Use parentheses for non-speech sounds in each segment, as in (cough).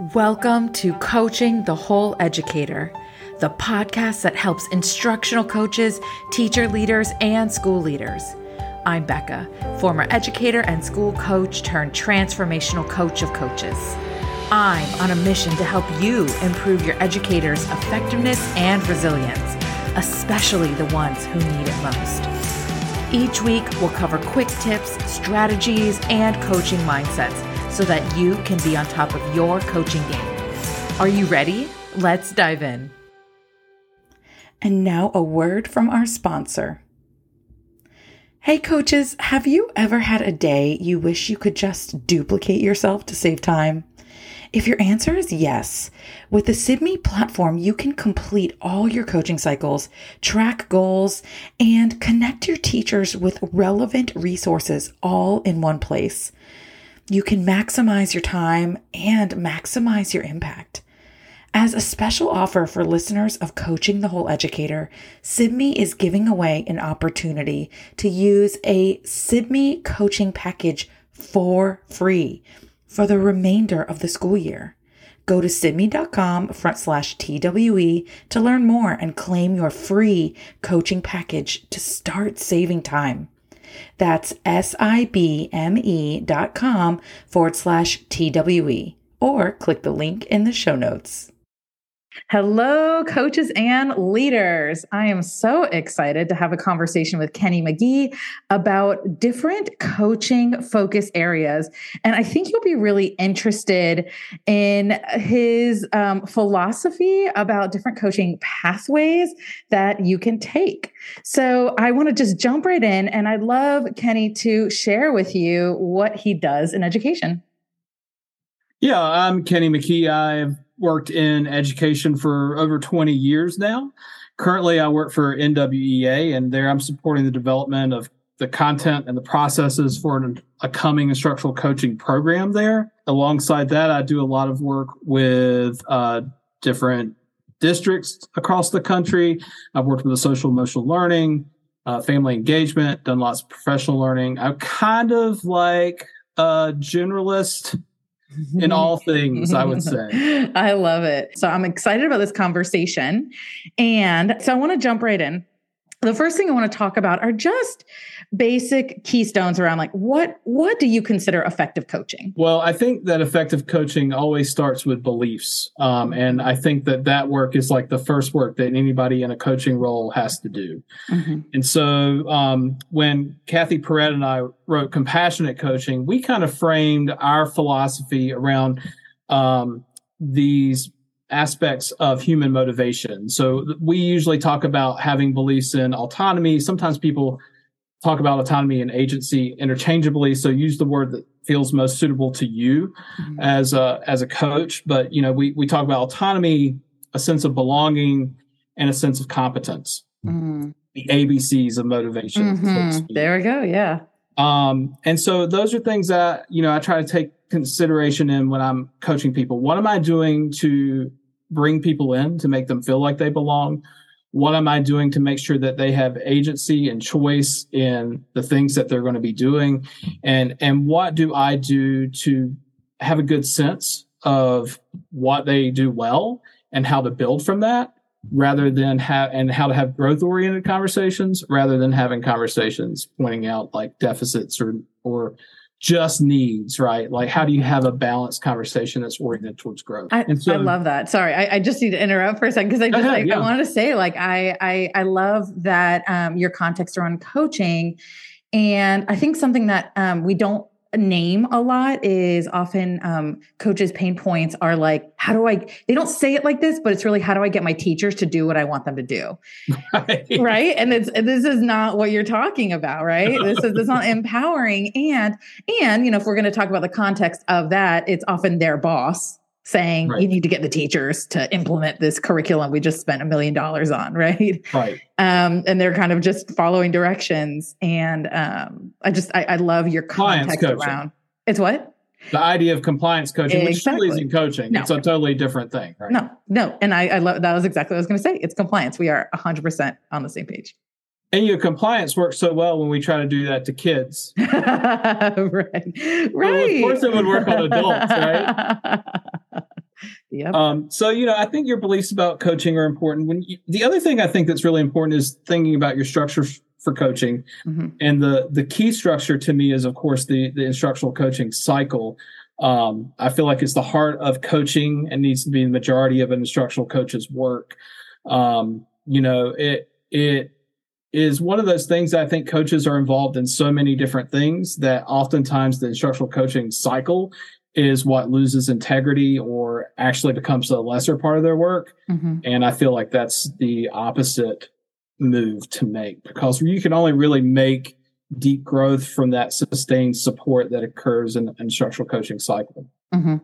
Welcome to Coaching the Whole Educator, the podcast that helps instructional coaches, teacher leaders, and school leaders. I'm Becca, former educator and school coach turned transformational coach of coaches. I'm on a mission to help you improve your educators' effectiveness and resilience, especially the ones who need it most. Each week, we'll cover quick tips, strategies, and coaching mindsets so that you can be on top of your coaching game. Are you ready? Let's dive in. And now, a word from our sponsor. Hey, coaches, have you ever had a day you wish you could just duplicate yourself to save time? If your answer is yes, with the SIBME platform, you can complete all your coaching cycles, track goals, and connect your teachers with relevant resources all in one place you can maximize your time and maximize your impact. As a special offer for listeners of Coaching the Whole Educator, SIBME is giving away an opportunity to use a SIBME coaching package for free for the remainder of the school year. Go to sibme.com front slash TWE to learn more and claim your free coaching package to start saving time. That's S-I-B-M-E dot com forward slash T-W-E or click the link in the show notes. Hello, coaches and leaders. I am so excited to have a conversation with Kenny McKee about different coaching focus areas. And I think you'll be really interested in his um, philosophy about different coaching pathways that you can take. So I want to just jump right in, and I'd love Kenny to share with you what he does in education. Yeah, I'm Kenny McKee. I've worked in education for over 20 years now. Currently, I work for NWEA, and there I'm supporting the development of the content and the processes for an, a coming instructional coaching program there. Alongside that, I do a lot of work with uh, different districts across the country. I've worked with the social emotional learning, uh, family engagement, done lots of professional learning. I'm kind of like a generalist in (laughs) all things, I would say. I love it. So I'm excited about this conversation. And so I want to jump right in. The first thing I want to talk about are just basic keystones around like what what do you consider effective coaching well i think that effective coaching always starts with beliefs um, and i think that that work is like the first work that anybody in a coaching role has to do mm-hmm. and so um, when kathy perret and i wrote compassionate coaching we kind of framed our philosophy around um, these aspects of human motivation so we usually talk about having beliefs in autonomy sometimes people talk about autonomy and agency interchangeably. So use the word that feels most suitable to you mm-hmm. as a as a coach. But you know, we we talk about autonomy, a sense of belonging, and a sense of competence. Mm-hmm. The ABCs of motivation. Mm-hmm. So there we go. Yeah. Um, and so those are things that you know I try to take consideration in when I'm coaching people. What am I doing to bring people in to make them feel like they belong? what am I doing to make sure that they have agency and choice in the things that they're going to be doing? And, and what do I do to have a good sense of what they do well and how to build from that rather than have, and how to have growth oriented conversations rather than having conversations pointing out like deficits or, or just needs, right? Like, how do you have a balanced conversation that's oriented towards growth? I, so, I love that. Sorry, I, I, just need to interrupt for a second because I just like, yeah. I want to say like I I I love that um, your context around coaching, and I think something that um, we don't name a lot is often um, coaches pain points are like how do i they don't say it like this but it's really how do i get my teachers to do what i want them to do? Right, (laughs) right? and it's this is not what you're talking about right? This is this is not (laughs) empowering. And and you know if we're going to talk about the context of that it's often their boss saying right. you need to get the teachers to implement this curriculum we just spent a million dollars on (laughs) right? Right. Um, and they're kind of just following directions. And um, i just I, I, love your context around it's what? The idea of compliance coaching exactly. which really isn't coaching. No. it's a totally different thing right? no no. And I, I love that was exactly what i was going to say. It's compliance. We are 100% on the same page and your compliance works so well when we try to do that to kids. right. (laughs) Right. Well, of course it would work on adults, right? (laughs) yeah. Um, so you know, I think your beliefs about coaching are important. When you, the other thing I think that's really important is thinking about your structure for coaching, mm-hmm. and the the key structure to me is of course the the instructional coaching cycle. Um, I feel like it's the heart of coaching and needs to be the majority of an instructional coach's work. Um, you know, it it is one of those things I think coaches are involved in so many different things that oftentimes the instructional coaching cycle is what loses integrity or actually becomes a lesser part of their work. Mm-hmm. And I feel like that's the opposite move to make because you can only really make deep growth from that sustained support that occurs in the instructional coaching cycle. Mm-hmm.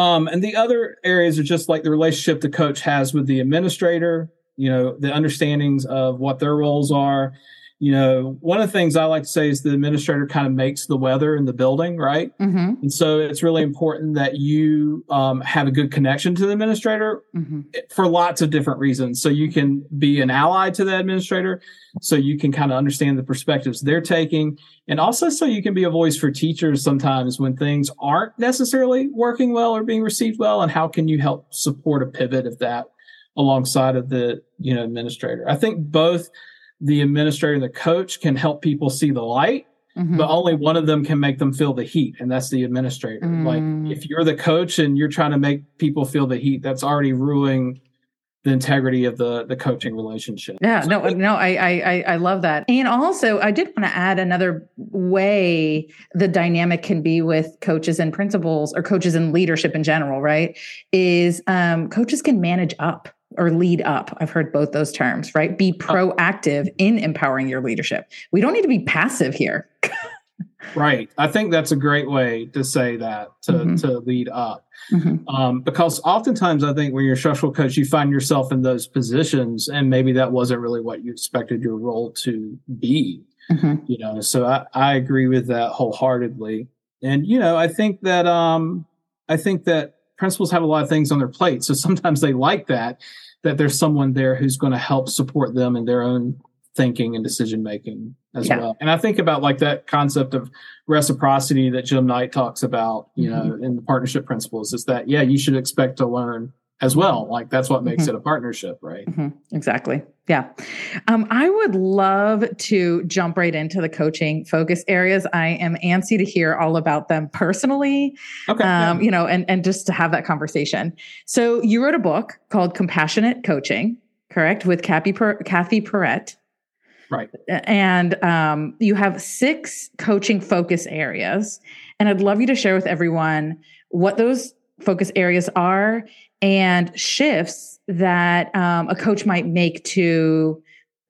Um, and the other areas are just like the relationship the coach has with the administrator, you know, the understandings of what their roles are. You know, one of the things I like to say is the administrator kind of makes the weather in the building, right? Mm-hmm. And so it's really important that you um, have a good connection to the administrator mm-hmm. for lots of different reasons. So you can be an ally to the administrator, so you can kind of understand the perspectives they're taking, and also so you can be a voice for teachers sometimes when things aren't necessarily working well or being received well, and how can you help support a pivot of that alongside of the you know administrator. I think both the administrator and the coach can help people see the light, mm-hmm. but only one of them can make them feel the heat, and that's the administrator. Mm. Like if you're the coach and you're trying to make people feel the heat, that's already ruining the integrity of the the coaching relationship. Yeah, so no, no, I, I I love that. And also, I did want to add another way the dynamic can be with coaches and principals, or coaches and leadership in general. Right? Is um, coaches can manage up or lead up. I've heard both those terms, right? Be proactive in empowering your leadership. We don't need to be passive here. (laughs) right. I think that's a great way to say that to, mm-hmm. to lead up. Mm-hmm. Um, because oftentimes I think when you're a structural coach, you find yourself in those positions and maybe that wasn't really what you expected your role to be. Mm-hmm. You know, so I, I agree with that wholeheartedly. And, you know, I think that um I think that principals have a lot of things on their plate. So sometimes they like that, that there's someone there who's going to help support them in their own thinking and decision making as yeah. well. And I think about like that concept of reciprocity that Jim Knight talks about, you mm-hmm. know, in the partnership principles is that, yeah, you should expect to learn as well. Like that's what makes mm-hmm. it a partnership, right? Mm-hmm. Exactly. Yeah. Um, I would love to jump right into the coaching focus areas. I am antsy to hear all about them personally. Okay. Um, yeah. You know, and, and just to have that conversation. So you wrote a book called Compassionate Coaching, correct? With Kathy, per- Kathy Perret. Right. And um, you have six coaching focus areas. And I'd love you to share with everyone what those focus areas are and shifts that um, a coach might make to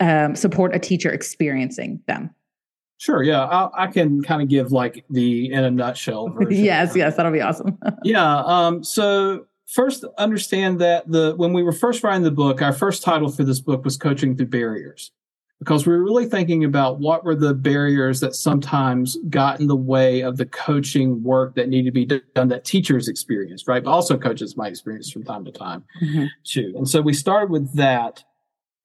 um, support a teacher experiencing them. Sure. Yeah, I, I, can kind of give like the in a nutshell. (laughs) version. yes. Yes, that'll be awesome. (laughs) yeah. Um, so first, understand that the when we were first writing the book, our first title for this book was "Coaching Through Barriers." Because we were really thinking about what were the barriers that sometimes got in the way of the coaching work that needed to be done that teachers experienced, right? But also coaches might experience from time to time mm-hmm. too. And so we started with that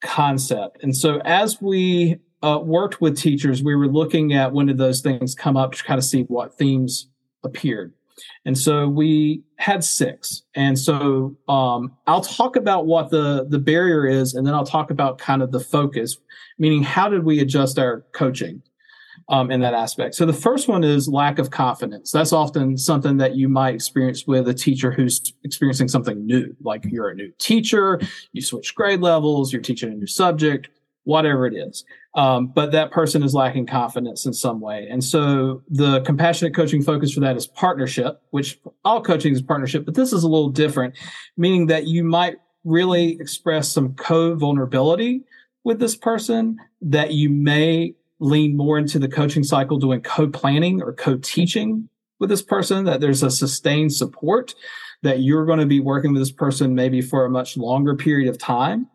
concept. And so as we uh, worked with teachers, we were looking at when did those things come up to kind of see what themes appeared. And so we had six. And so um, I'll talk about what the, the barrier is, and then I'll talk about kind of the focus, meaning how did we adjust our coaching um, in that aspect. So the first one is lack of confidence. That's often something that you might experience with a teacher who's experiencing something new, like you're a new teacher, you switch grade levels, you're teaching a new subject, whatever it is. Um, but that person is lacking confidence in some way. And so the compassionate coaching focus for that is partnership, which all coaching is partnership, but this is a little different, meaning that you might really express some co vulnerability with this person, that you may lean more into the coaching cycle doing co planning or co teaching with this person, that there's a sustained support, that you're going to be working with this person maybe for a much longer period of time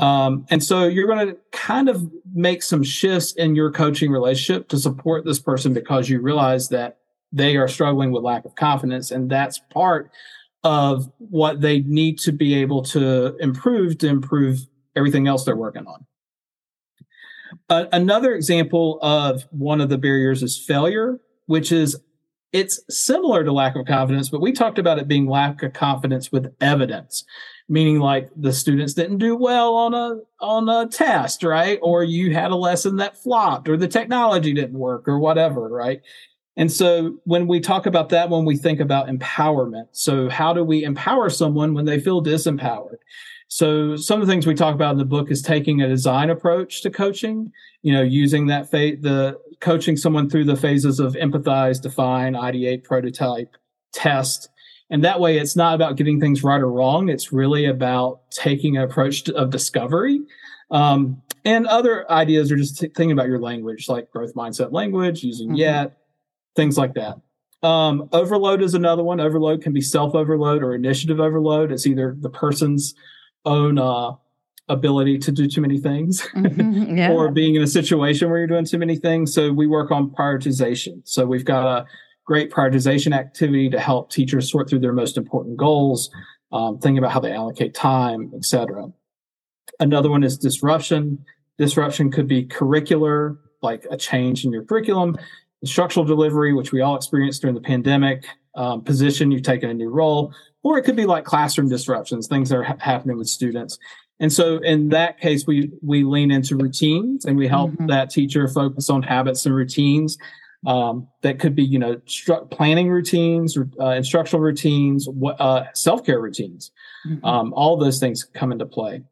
um, and so you're going to kind of make some shifts in your coaching relationship to support this person because you realize that they are struggling with lack of confidence. And that's part of what they need to be able to improve to improve everything else they're working on. Uh, another example of one of the barriers is failure, which is it's similar to lack of confidence, but we talked about it being lack of confidence with evidence, meaning like the students didn't do well on a on a test, right? Or you had a lesson that flopped, or the technology didn't work, or whatever, right? And so when we talk about that, when we think about empowerment, so how do we empower someone when they feel disempowered? So some of the things we talk about in the book is taking a design approach to coaching, you know, using that faith, the coaching someone through the phases of empathize, define, ideate, prototype, test. And that way it's not about getting things right or wrong. It's really about taking an approach to, of discovery. Um, and other ideas are just t- thinking about your language, like growth mindset language, using mm-hmm. yet, things like that. Um, overload is another one. Overload can be self overload or initiative overload. It's either the person's own uh, ability to do too many things mm-hmm, yeah. (laughs) or being in a situation where you're doing too many things. So we work on prioritization. So we've got a great prioritization activity to help teachers sort through their most important goals, um, thinking about how they allocate time, etc. Another one is disruption. Disruption could be curricular, like a change in your curriculum, instructional delivery, which we all experienced during the pandemic, um, position, you've taken a new role, or it could be like classroom disruptions, things that are ha- happening with students. And so in that case, we we lean into routines and we help mm-hmm. that teacher focus on habits and routines. Um, that could be, you know, stru- planning routines, uh, instructional routines, uh, self care routines. Mm-hmm. Um, all those things come into play.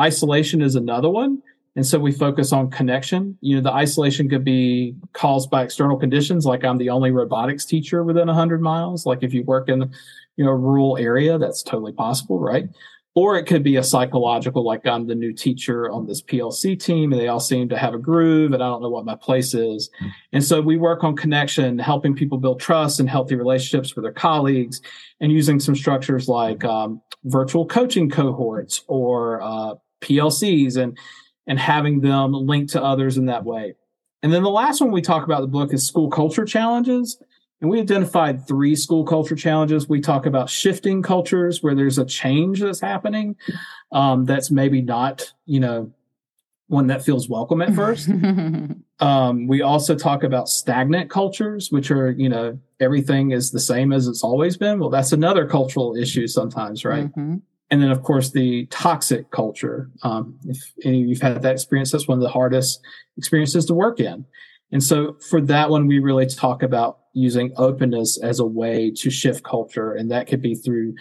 Isolation is another one. And so we focus on connection. You know, the isolation could be caused by external conditions, like I'm the only robotics teacher within 100 miles. Like if you work in, you know, a rural area, that's totally possible, right? Or it could be a psychological, like I'm the new teacher on this PLC team and they all seem to have a groove and I don't know what my place is. And so we work on connection, helping people build trust and healthy relationships with their colleagues and using some structures like um, virtual coaching cohorts or uh, PLCs and, and having them link to others in that way. And then the last one we talk about the book is school culture challenges. And we identified three school culture challenges. We talk about shifting cultures where there's a change that's happening um, that's maybe not, you know, one that feels welcome at first. (laughs) um, we also talk about stagnant cultures, which are, you know, everything is the same as it's always been. Well, that's another cultural issue sometimes, right? Mm-hmm. And then, of course, the toxic culture. Um, if any of you've had that experience, that's one of the hardest experiences to work in. And so for that one, we really talk about using openness as a way to shift culture. And that could be through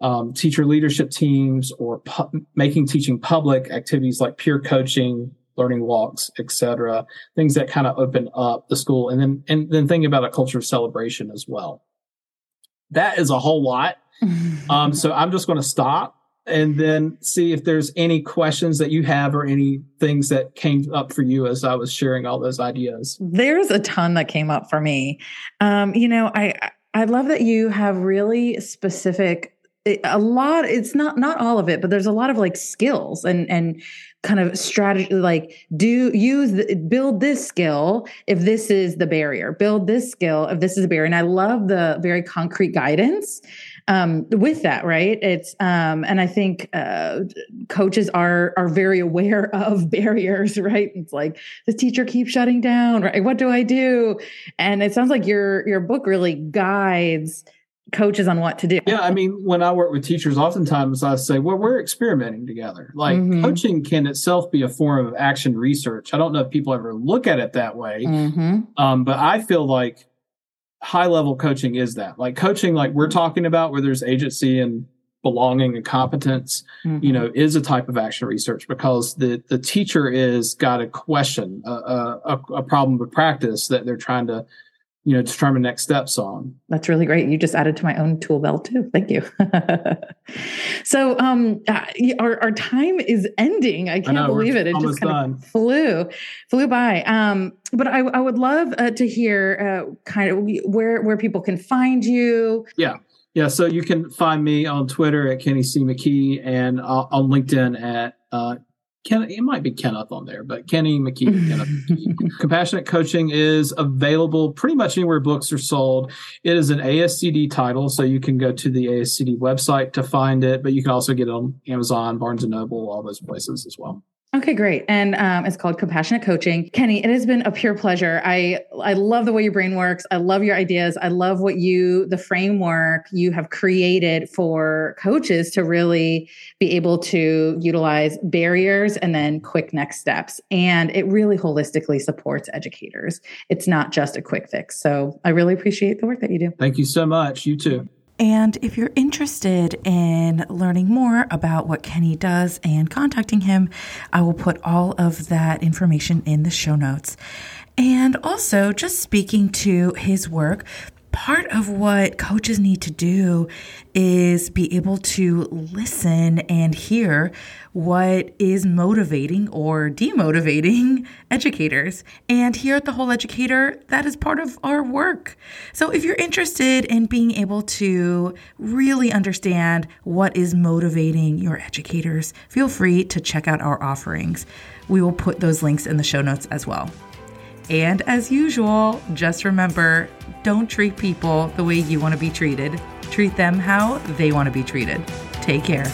um, teacher leadership teams or pu- making teaching public activities like peer coaching, learning walks, etc. Things that kind of open up the school. And then, and then thinking about a culture of celebration as well. That is a whole lot. (laughs) um, so I'm just going to stop and then see if there's any questions that you have or any things that came up for you as I was sharing all those ideas. There's a ton that came up for me. Um, you know, I I love that you have really specific a lot it's not not all of it but there's a lot of like skills and and kind of strategy like do use build this skill if this is the barrier build this skill if this is a barrier and i love the very concrete guidance um, with that, right? It's um, and I think uh, coaches are are very aware (laughs) of barriers, right? It's like the teacher keeps shutting down, right? What do I do? And it sounds like your your book really guides coaches on what to do. Yeah, I mean, when I work with teachers, oftentimes I say, well, we're experimenting together. Like mm-hmm. coaching can itself be a form of action research. I don't know if people ever look at it that way, mm-hmm. um, but I feel like high level coaching is that like coaching like we're talking about where there's agency and belonging and competence mm-hmm. you know is a type of action research because the the teacher is got a question a, a, a problem of practice that they're trying to you know determine next steps on. That's really great. You just added to my own tool belt too. Thank you. (laughs) So um uh, our, our time is ending. I can't I know, believe it. It just kind done. of flew flew by. Um but i, I would love uh, to hear uh, kind of where where people can find you. Yeah. Yeah so you can find me on twitter at kenny c. Mckee and uh, on linkedin at uh, Ken, it might be Kenneth on there, but Kenny McKee. (laughs) Kenneth McKee. Compassionate Coaching is available pretty much anywhere books are sold. It is an ASCD title, so you can go to the ASCD website to find it, but you can also get it on Amazon, Barnes and Noble, all those places as well. Okay, great. And um, it's called Compassionate Coaching. Kenny, it has been a pure pleasure. I I love the way your brain works. I love your ideas. I love what you the framework you have created for coaches to really be able to utilize barriers and then quick next steps. And it really holistically supports educators. It's not just a quick fix. So I really appreciate the work that you do. Thank you so much. You too. And if you're interested in learning more about what Kenny does and contacting him, I will put all of that information in the show notes. And also, just speaking to his work, part of what coaches need to do is be able to listen and hear what is motivating or demotivating (laughs) educators. And here at The Whole Educator, that is part of our work. So if you're interested in being able to really understand what is motivating your educators, feel free to check out our offerings. We will put those links in the show notes as well. And as usual, just remember don't treat people the way you want to be treated. Treat them how they want to be treated. Take care.